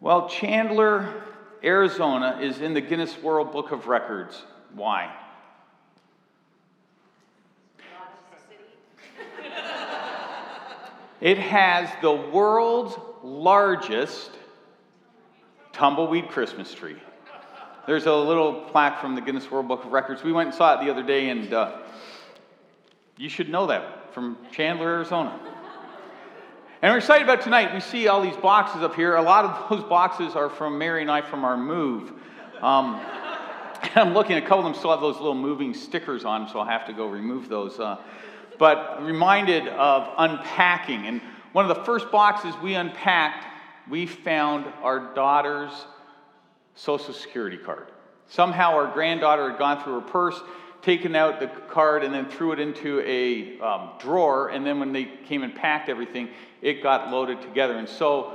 Well, Chandler, Arizona is in the Guinness World Book of Records. Why? It has the world's largest tumbleweed Christmas tree. There's a little plaque from the Guinness World Book of Records. We went and saw it the other day, and uh, you should know that from Chandler, Arizona. And we're excited about tonight. We see all these boxes up here. A lot of those boxes are from Mary and I from our move. Um, I'm looking, a couple of them still have those little moving stickers on so I'll have to go remove those. Uh, but reminded of unpacking. And one of the first boxes we unpacked, we found our daughter's Social Security card. Somehow our granddaughter had gone through her purse, taken out the card, and then threw it into a um, drawer. And then when they came and packed everything, it got loaded together. And so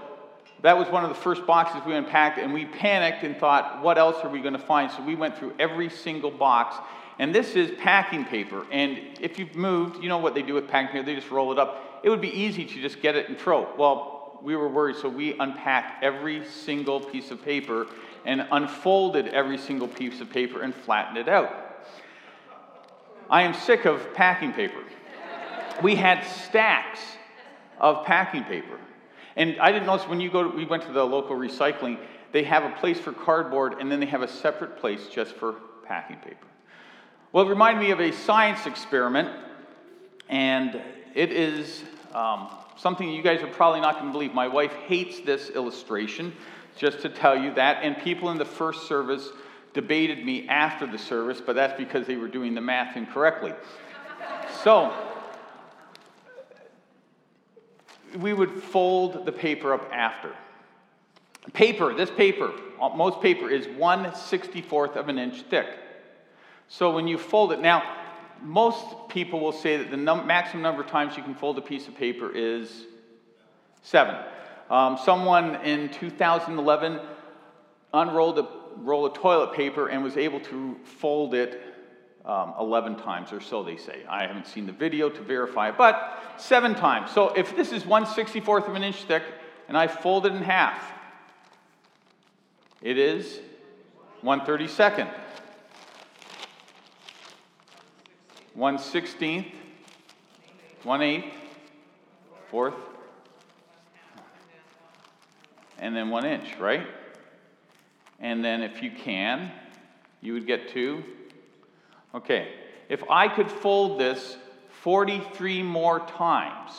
that was one of the first boxes we unpacked, and we panicked and thought, what else are we going to find? So we went through every single box. And this is packing paper. And if you've moved, you know what they do with packing paper. They just roll it up. It would be easy to just get it and throw. Well, we were worried, so we unpacked every single piece of paper and unfolded every single piece of paper and flattened it out. I am sick of packing paper. We had stacks of packing paper. And I didn't notice when you go to, we went to the local recycling, they have a place for cardboard and then they have a separate place just for packing paper. Well, it reminded me of a science experiment, and it is um, something you guys are probably not going to believe. My wife hates this illustration, just to tell you that. And people in the first service debated me after the service, but that's because they were doing the math incorrectly. so, we would fold the paper up after. Paper, this paper, most paper is 1 64th of an inch thick. So when you fold it, now, most people will say that the num- maximum number of times you can fold a piece of paper is seven. Um, someone in 2011 unrolled a roll of toilet paper and was able to fold it um, 11 times or so, they say. I haven't seen the video to verify it, but seven times. So if this is 1 64th of an inch thick and I fold it in half, it is 1 32nd. 1 16th, 1 8th, fourth, and then 1 inch, right? And then if you can, you would get 2. Okay, if I could fold this 43 more times,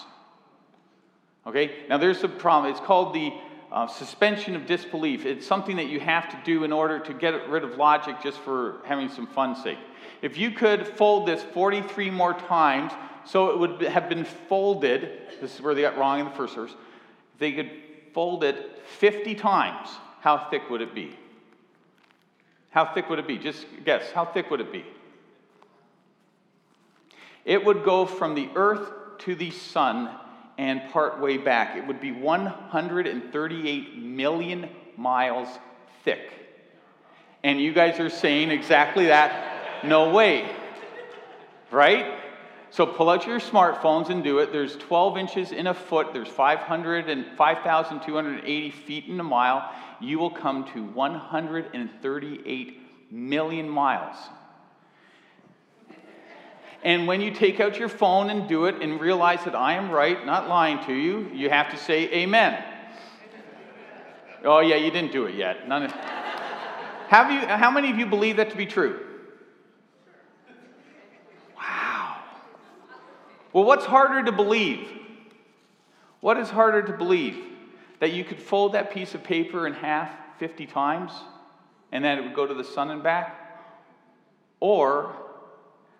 okay, now there's a problem. It's called the uh, suspension of disbelief. It's something that you have to do in order to get rid of logic just for having some fun sake. If you could fold this 43 more times, so it would have been folded, this is where they got wrong in the first verse, if they could fold it 50 times, how thick would it be? How thick would it be? Just guess, how thick would it be? It would go from the earth to the sun and part way back. It would be 138 million miles thick. And you guys are saying exactly that no way. Right? So pull out your smartphones and do it. There's 12 inches in a foot. There's 500 and 5,280 feet in a mile. You will come to 138 million miles. And when you take out your phone and do it and realize that I am right, not lying to you, you have to say amen. Oh, yeah, you didn't do it yet. None of... Have you, how many of you believe that to be true? Wow. Well, what's harder to believe? What is harder to believe? That you could fold that piece of paper in half 50 times and then it would go to the sun and back? Or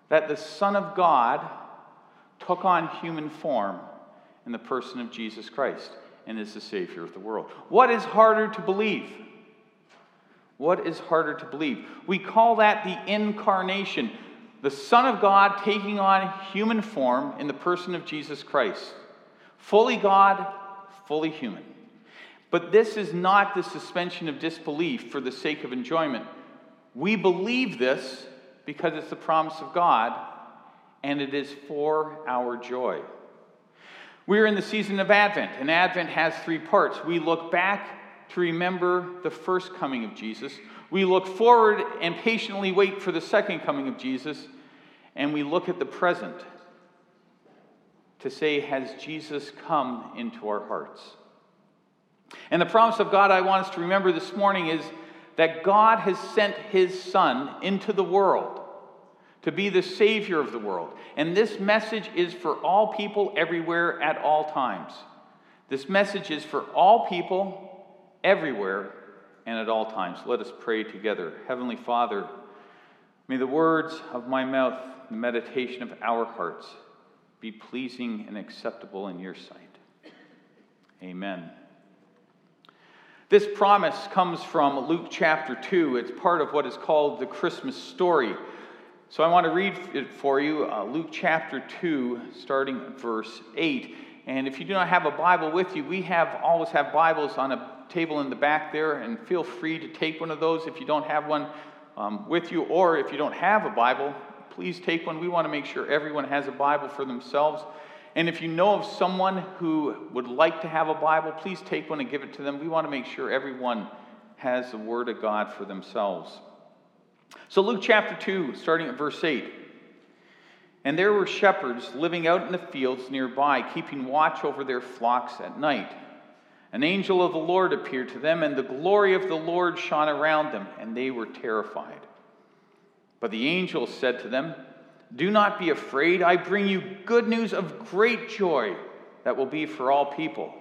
that the Son of God took on human form in the person of Jesus Christ and is the Savior of the world? What is harder to believe? What is harder to believe? We call that the incarnation the Son of God taking on human form in the person of Jesus Christ. Fully God, fully human. But this is not the suspension of disbelief for the sake of enjoyment. We believe this because it's the promise of God and it is for our joy. We're in the season of Advent, and Advent has three parts. We look back to remember the first coming of Jesus. We look forward and patiently wait for the second coming of Jesus. And we look at the present to say, Has Jesus come into our hearts? And the promise of God I want us to remember this morning is that God has sent his Son into the world to be the Savior of the world. And this message is for all people everywhere at all times. This message is for all people everywhere and at all times. Let us pray together. Heavenly Father, may the words of my mouth, the meditation of our hearts, be pleasing and acceptable in your sight. Amen. This promise comes from Luke chapter 2. It's part of what is called the Christmas story. So I want to read it for you uh, Luke chapter 2, starting verse 8. And if you do not have a Bible with you, we have always have Bibles on a table in the back there, and feel free to take one of those if you don't have one um, with you, or if you don't have a Bible, please take one. We want to make sure everyone has a Bible for themselves. And if you know of someone who would like to have a Bible, please take one and give it to them. We want to make sure everyone has the Word of God for themselves. So, Luke chapter 2, starting at verse 8. And there were shepherds living out in the fields nearby, keeping watch over their flocks at night. An angel of the Lord appeared to them, and the glory of the Lord shone around them, and they were terrified. But the angel said to them, Do not be afraid. I bring you good news of great joy that will be for all people.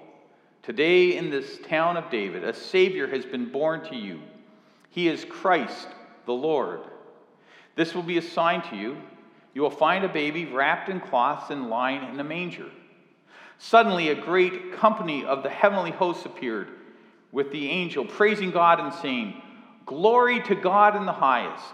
Today, in this town of David, a Savior has been born to you. He is Christ the Lord. This will be a sign to you. You will find a baby wrapped in cloths and lying in a manger. Suddenly, a great company of the heavenly hosts appeared with the angel, praising God and saying, Glory to God in the highest,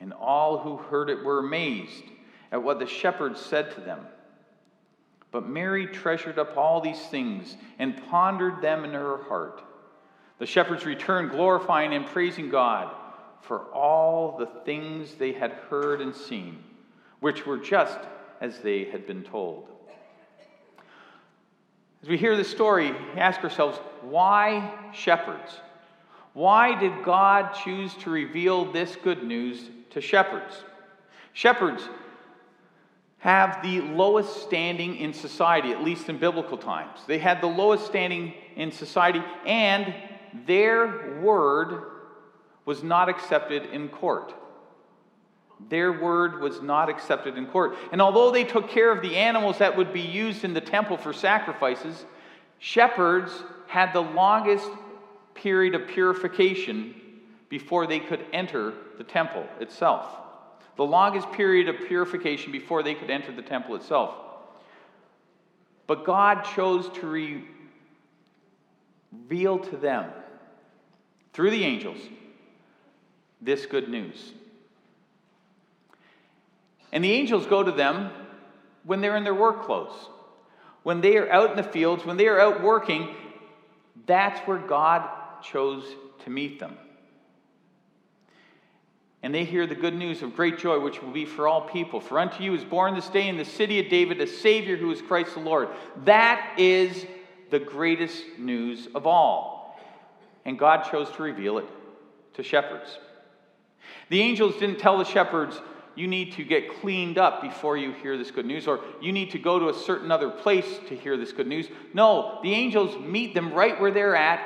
And all who heard it were amazed at what the shepherds said to them. But Mary treasured up all these things and pondered them in her heart. The shepherds returned, glorifying and praising God for all the things they had heard and seen, which were just as they had been told. As we hear this story, we ask ourselves, why shepherds? Why did God choose to reveal this good news to shepherds? Shepherds have the lowest standing in society, at least in biblical times. They had the lowest standing in society, and their word was not accepted in court. Their word was not accepted in court. And although they took care of the animals that would be used in the temple for sacrifices, shepherds had the longest period of purification before they could enter the temple itself. The longest period of purification before they could enter the temple itself. But God chose to reveal to them, through the angels, this good news. And the angels go to them when they're in their work clothes. When they are out in the fields, when they are out working, that's where God chose to meet them. And they hear the good news of great joy, which will be for all people. For unto you is born this day in the city of David a Savior who is Christ the Lord. That is the greatest news of all. And God chose to reveal it to shepherds. The angels didn't tell the shepherds, you need to get cleaned up before you hear this good news, or you need to go to a certain other place to hear this good news. No, the angels meet them right where they're at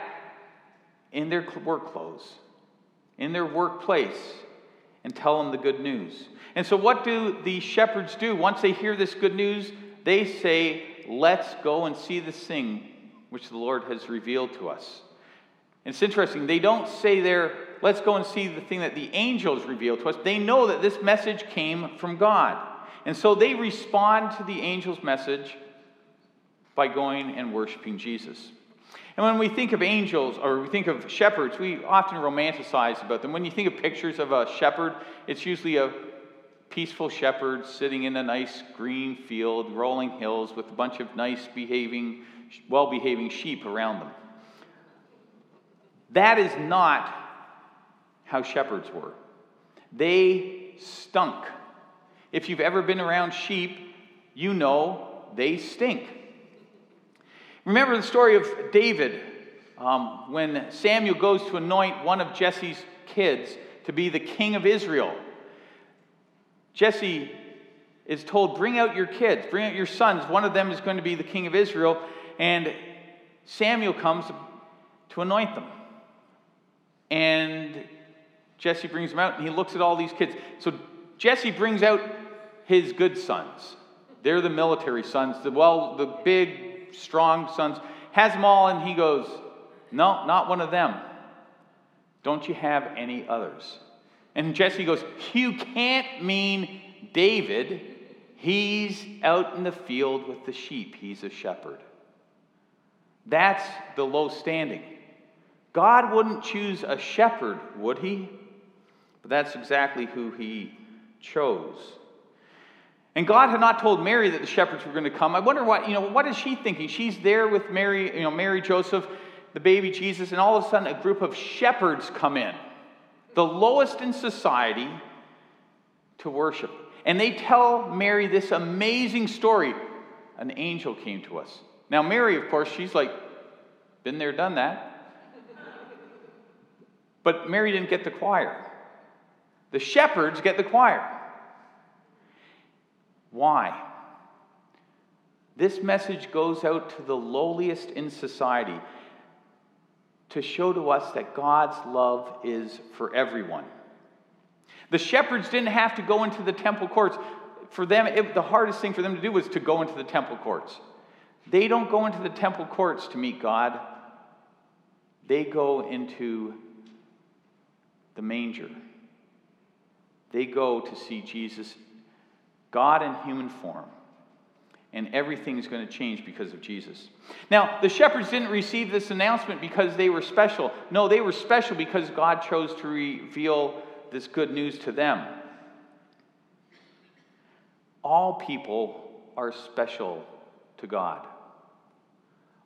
in their work clothes, in their workplace, and tell them the good news. And so, what do the shepherds do? Once they hear this good news, they say, Let's go and see this thing which the Lord has revealed to us. And it's interesting, they don't say there, let's go and see the thing that the angels revealed to us. They know that this message came from God. And so they respond to the angel's message by going and worshiping Jesus. And when we think of angels or we think of shepherds, we often romanticize about them. When you think of pictures of a shepherd, it's usually a peaceful shepherd sitting in a nice green field, rolling hills with a bunch of nice behaving, well behaving sheep around them. That is not how shepherds were. They stunk. If you've ever been around sheep, you know they stink. Remember the story of David um, when Samuel goes to anoint one of Jesse's kids to be the king of Israel. Jesse is told, Bring out your kids, bring out your sons. One of them is going to be the king of Israel. And Samuel comes to anoint them. And Jesse brings them out and he looks at all these kids. So Jesse brings out his good sons. They're the military sons, the well, the big, strong sons. Has them all, and he goes, No, not one of them. Don't you have any others? And Jesse goes, You can't mean David. He's out in the field with the sheep, he's a shepherd. That's the low standing. God wouldn't choose a shepherd, would he? But that's exactly who he chose. And God had not told Mary that the shepherds were going to come. I wonder what, you know, what is she thinking? She's there with Mary, you know, Mary, Joseph, the baby Jesus, and all of a sudden a group of shepherds come in, the lowest in society, to worship. And they tell Mary this amazing story. An angel came to us. Now, Mary, of course, she's like, been there, done that. But Mary didn't get the choir. The shepherds get the choir. Why? This message goes out to the lowliest in society to show to us that God's love is for everyone. The shepherds didn't have to go into the temple courts. For them, it, the hardest thing for them to do was to go into the temple courts. They don't go into the temple courts to meet God, they go into the manger. They go to see Jesus, God in human form. And everything's going to change because of Jesus. Now, the shepherds didn't receive this announcement because they were special. No, they were special because God chose to reveal this good news to them. All people are special to God.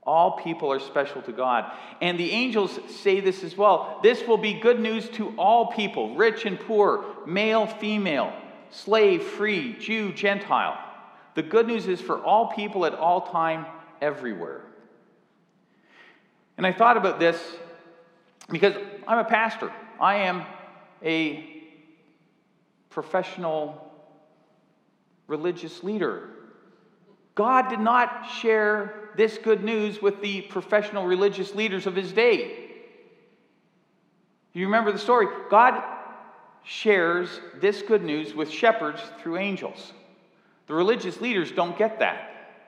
All people are special to God. And the angels say this as well. This will be good news to all people, rich and poor, male, female, slave, free, Jew, Gentile. The good news is for all people at all time, everywhere. And I thought about this because I'm a pastor. I am a professional religious leader. God did not share this good news with the professional religious leaders of his day. You remember the story? God shares this good news with shepherds through angels. The religious leaders don't get that.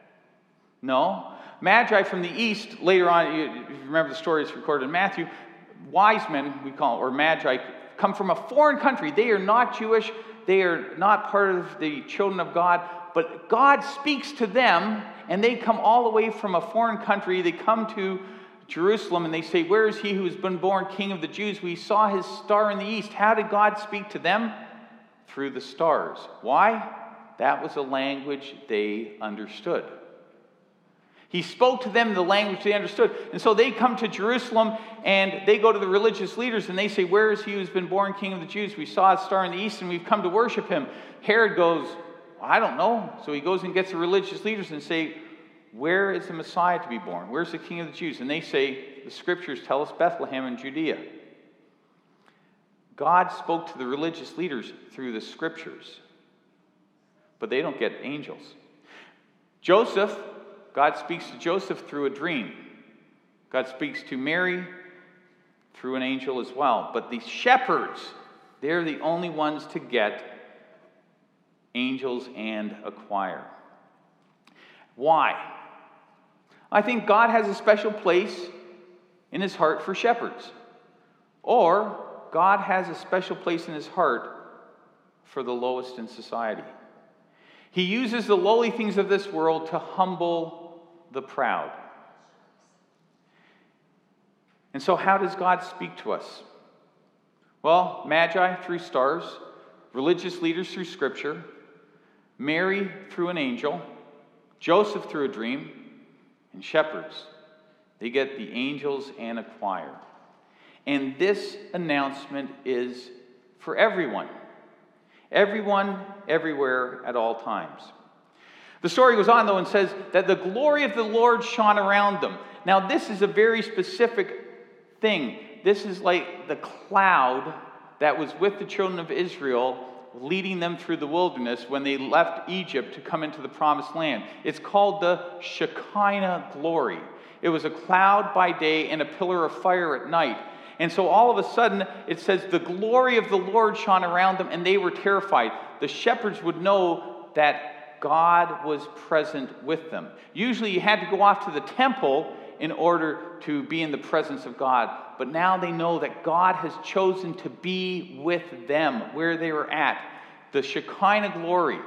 No. Magi from the east, later on, if you remember the story it's recorded in Matthew, wise men, we call or magi, come from a foreign country. They are not Jewish, they are not part of the children of God, but God speaks to them and they come all the way from a foreign country. They come to Jerusalem and they say, Where is he who has been born king of the Jews? We saw his star in the east. How did God speak to them? Through the stars. Why? That was a language they understood. He spoke to them the language they understood. And so they come to Jerusalem and they go to the religious leaders and they say, Where is he who's been born king of the Jews? We saw his star in the east and we've come to worship him. Herod goes, I don't know. So he goes and gets the religious leaders and say, Where is the Messiah to be born? Where's the King of the Jews? And they say, The scriptures tell us Bethlehem in Judea. God spoke to the religious leaders through the scriptures, but they don't get angels. Joseph, God speaks to Joseph through a dream. God speaks to Mary through an angel as well. But the shepherds, they're the only ones to get angels, and a choir. Why? I think God has a special place in his heart for shepherds. Or God has a special place in his heart for the lowest in society. He uses the lowly things of this world to humble the proud. And so, how does God speak to us? Well, Magi through stars, religious leaders through scripture, Mary through an angel, Joseph through a dream, and shepherds. They get the angels and a choir. And this announcement is for everyone. Everyone, everywhere, at all times. The story goes on, though, and says that the glory of the Lord shone around them. Now, this is a very specific thing. This is like the cloud that was with the children of Israel, leading them through the wilderness when they left Egypt to come into the promised land. It's called the Shekinah glory. It was a cloud by day and a pillar of fire at night. And so all of a sudden, it says, the glory of the Lord shone around them, and they were terrified. The shepherds would know that God was present with them. Usually, you had to go off to the temple in order to be in the presence of God. But now they know that God has chosen to be with them where they were at. The Shekinah glory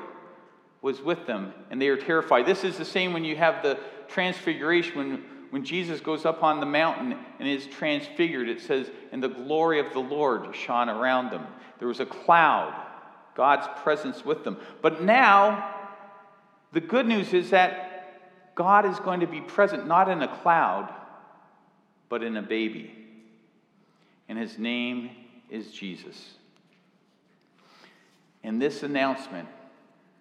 was with them, and they are terrified. This is the same when you have the transfiguration, when, when Jesus goes up on the mountain and is transfigured. It says, And the glory of the Lord shone around them. There was a cloud, God's presence with them. But now, the good news is that God is going to be present not in a cloud, but in a baby. And his name is Jesus. And this announcement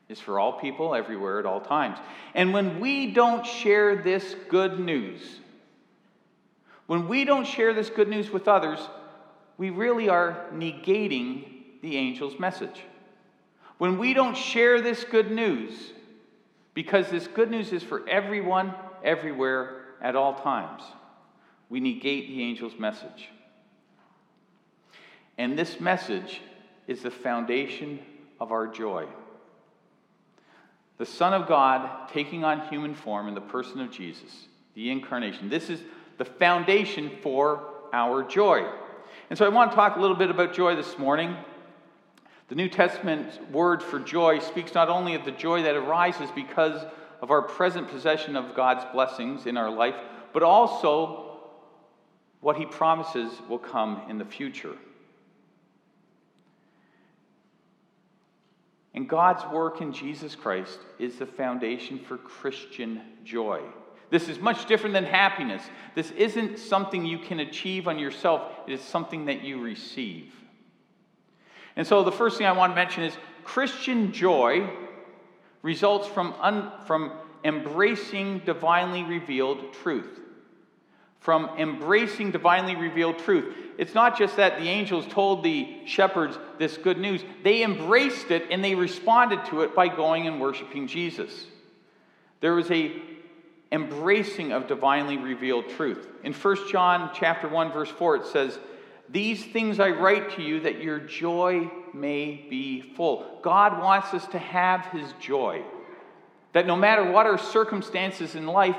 is for all people everywhere at all times. And when we don't share this good news, when we don't share this good news with others, we really are negating the angel's message. When we don't share this good news, because this good news is for everyone, everywhere, at all times. We negate the angel's message. And this message is the foundation of our joy. The Son of God taking on human form in the person of Jesus, the incarnation. This is the foundation for our joy. And so I want to talk a little bit about joy this morning. The New Testament word for joy speaks not only of the joy that arises because of our present possession of God's blessings in our life, but also what he promises will come in the future. And God's work in Jesus Christ is the foundation for Christian joy. This is much different than happiness. This isn't something you can achieve on yourself, it is something that you receive. And so the first thing I want to mention is Christian joy results from, un, from embracing divinely revealed truth. From embracing divinely revealed truth. It's not just that the angels told the shepherds this good news, they embraced it and they responded to it by going and worshiping Jesus. There was a embracing of divinely revealed truth. In 1 John chapter 1 verse 4 it says, these things I write to you that your joy may be full. God wants us to have his joy. That no matter what our circumstances in life,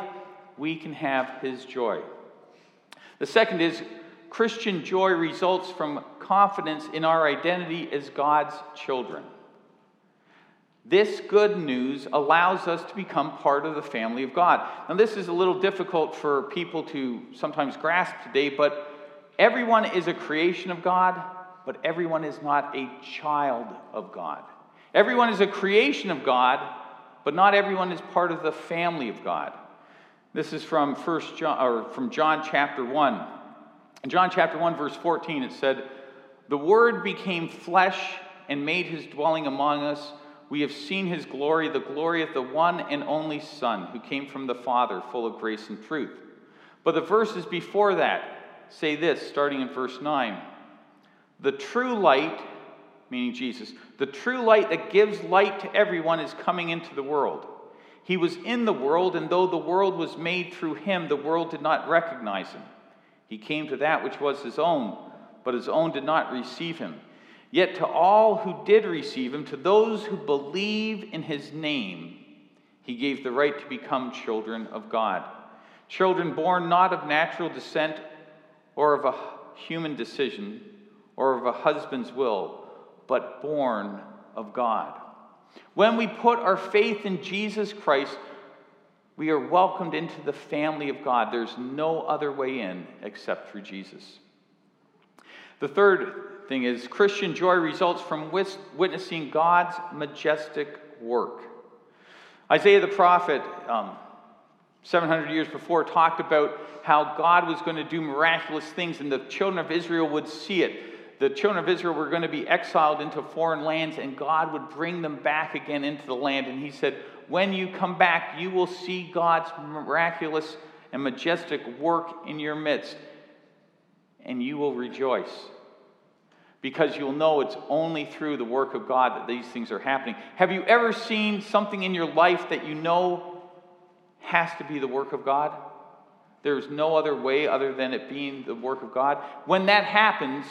we can have his joy. The second is Christian joy results from confidence in our identity as God's children. This good news allows us to become part of the family of God. Now, this is a little difficult for people to sometimes grasp today, but Everyone is a creation of God, but everyone is not a child of God. Everyone is a creation of God, but not everyone is part of the family of God. This is from First John or from John chapter 1. In John chapter 1 verse 14 it said, "The word became flesh and made his dwelling among us. We have seen his glory, the glory of the one and only Son who came from the Father, full of grace and truth." But the verses before that, say this, starting in verse 9 The true light, meaning Jesus, the true light that gives light to everyone is coming into the world. He was in the world, and though the world was made through him, the world did not recognize him. He came to that which was his own, but his own did not receive him. Yet to all who did receive him, to those who believe in his name, he gave the right to become children of God. Children born not of natural descent or of a human decision or of a husband's will, but born of God. When we put our faith in Jesus Christ, We are welcomed into the family of God. There's no other way in except through Jesus. The third thing is Christian joy results from witnessing God's majestic work. Isaiah the prophet, um, 700 years before, talked about how God was going to do miraculous things and the children of Israel would see it. The children of Israel were going to be exiled into foreign lands and God would bring them back again into the land. And he said, When you come back, you will see God's miraculous and majestic work in your midst, and you will rejoice because you'll know it's only through the work of God that these things are happening. Have you ever seen something in your life that you know has to be the work of God? There's no other way other than it being the work of God. When that happens,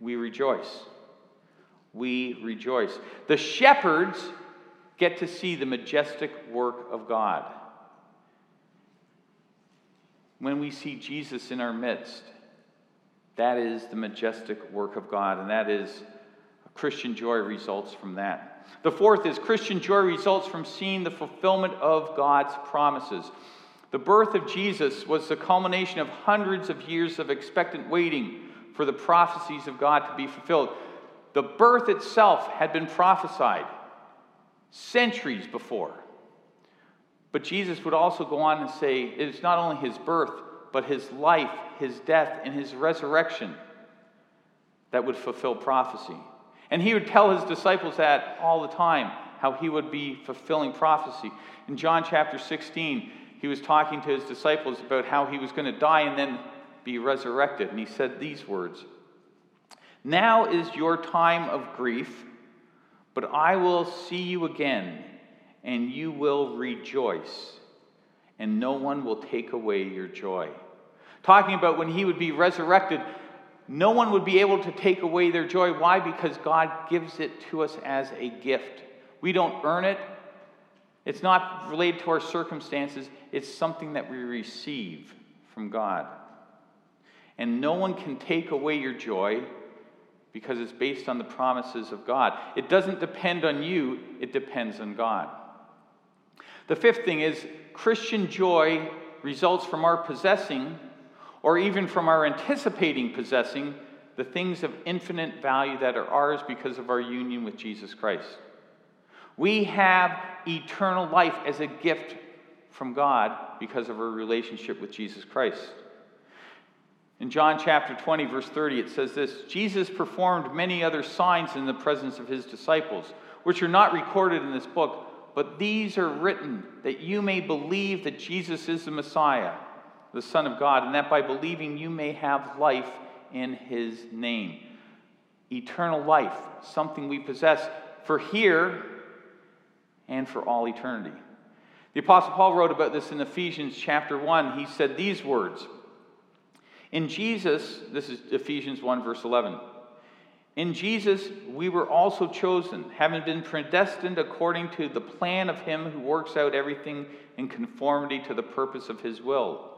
we rejoice. We rejoice. The shepherds get to see the majestic work of God. When we see Jesus in our midst, that is the majestic work of God, and that is Christian joy results from that. The fourth is Christian joy results from seeing the fulfillment of God's promises. The birth of Jesus was the culmination of hundreds of years of expectant waiting for the prophecies of God to be fulfilled. The birth itself had been prophesied centuries before. But Jesus would also go on and say, it is not only his birth, but his life, his death, and his resurrection that would fulfill prophecy. And he would tell his disciples that all the time, how he would be fulfilling prophecy. In John chapter 16, he was talking to his disciples about how he was going to die and then be resurrected. And he said these words Now is your time of grief, but I will see you again, and you will rejoice and no one will take away your joy. Talking about when he would be resurrected, no one would be able to take away their joy. Why? Because God gives it to us as a gift. We don't earn it, it's not related to our circumstances, it's something that we receive from God. And no one can take away your joy because it's based on the promises of God. It doesn't depend on you, it depends on God. The fifth thing is Christian joy results from our possessing, or even from our anticipating possessing, the things of infinite value that are ours because of our union with Jesus Christ. We have eternal life as a gift from God because of our relationship with Jesus Christ. In John chapter 20, verse 30, it says this Jesus performed many other signs in the presence of his disciples, which are not recorded in this book but these are written that you may believe that Jesus is the Messiah, the Son of God, and that by believing you may have life in his name. Eternal life, something we possess for here and for all eternity. The Apostle Paul wrote about this in Ephesians chapter 1. He said these words In Jesus, this is Ephesians 1, verse 11. In Jesus, we were also chosen, having been predestined according to the plan of Him who works out everything in conformity to the purpose of His will,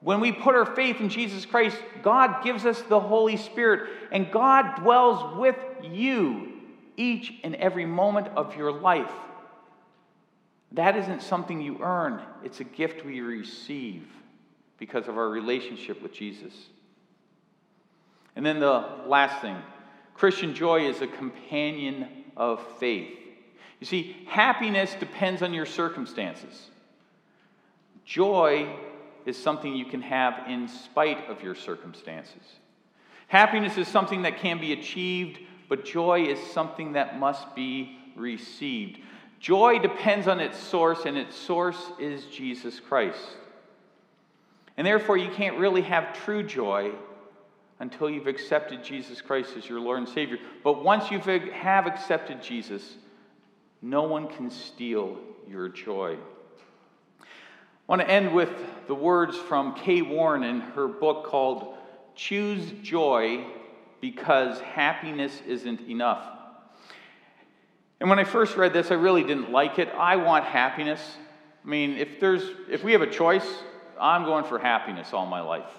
When we put our faith in Jesus Christ, God gives us the Holy Spirit, and God dwells with you each and every moment of your life. That isn't something you earn, it's a gift we receive because of our relationship with Jesus. And then the last thing Christian joy is a companion of faith. You see, happiness depends on your circumstances. Joy is something you can have in spite of your circumstances. Happiness is something that can be achieved, but joy is something that must be received. Joy depends on its source, and its source is Jesus Christ. And therefore, you can't really have true joy until you've accepted Jesus Christ as your Lord and Savior. But once you have accepted Jesus, no one can steal your joy. I want to end with the words from Kay Warren in her book called Choose Joy Because Happiness Isn't Enough. And when I first read this, I really didn't like it. I want happiness. I mean, if there's if we have a choice, I'm going for happiness all my life.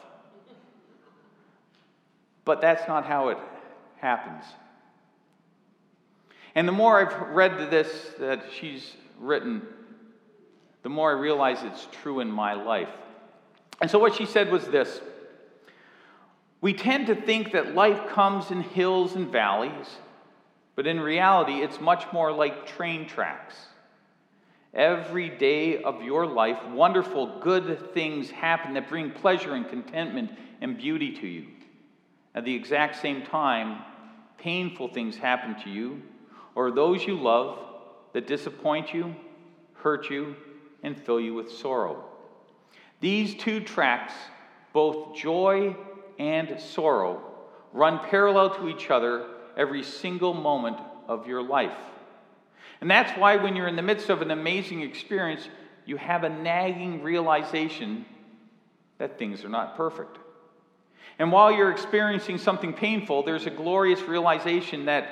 But that's not how it happens. And the more I've read this that she's written, the more I realize it's true in my life. And so what she said was this We tend to think that life comes in hills and valleys, but in reality, it's much more like train tracks. Every day of your life, wonderful, good things happen that bring pleasure and contentment and beauty to you. At the exact same time, painful things happen to you or those you love that disappoint you, hurt you, and fill you with sorrow. These two tracks, both joy and sorrow, run parallel to each other every single moment of your life. And that's why, when you're in the midst of an amazing experience, you have a nagging realization that things are not perfect. And while you're experiencing something painful, there's a glorious realization that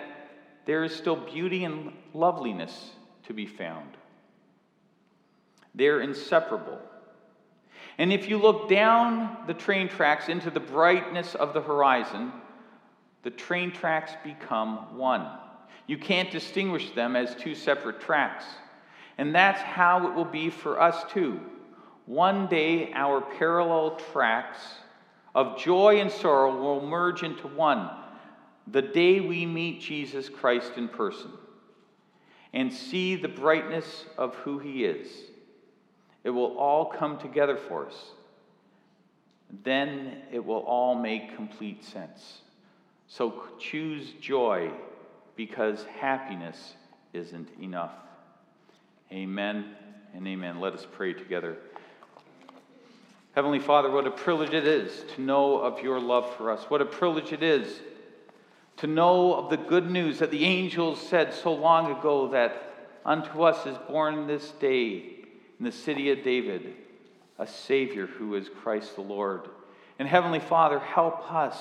there is still beauty and loveliness to be found. They're inseparable. And if you look down the train tracks into the brightness of the horizon, the train tracks become one. You can't distinguish them as two separate tracks. And that's how it will be for us too. One day, our parallel tracks of joy and sorrow will merge into one. The day we meet Jesus Christ in person and see the brightness of who he is, it will all come together for us. Then it will all make complete sense. So choose joy because happiness isn't enough. Amen and amen. Let us pray together. Heavenly Father, what a privilege it is to know of your love for us. What a privilege it is to know of the good news that the angels said so long ago that unto us is born this day in the city of David a Savior who is Christ the Lord. And Heavenly Father, help us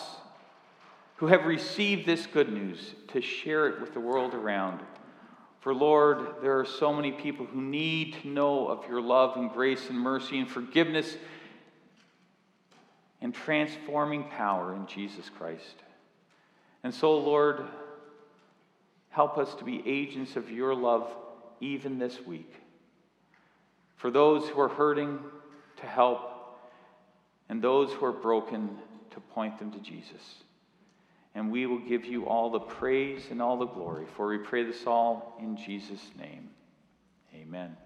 who have received this good news to share it with the world around. For Lord, there are so many people who need to know of your love and grace and mercy and forgiveness and transforming power in Jesus Christ. And so, Lord, help us to be agents of your love even this week. For those who are hurting, to help, and those who are broken, to point them to Jesus and we will give you all the praise and all the glory. For we pray this all in Jesus' name. Amen.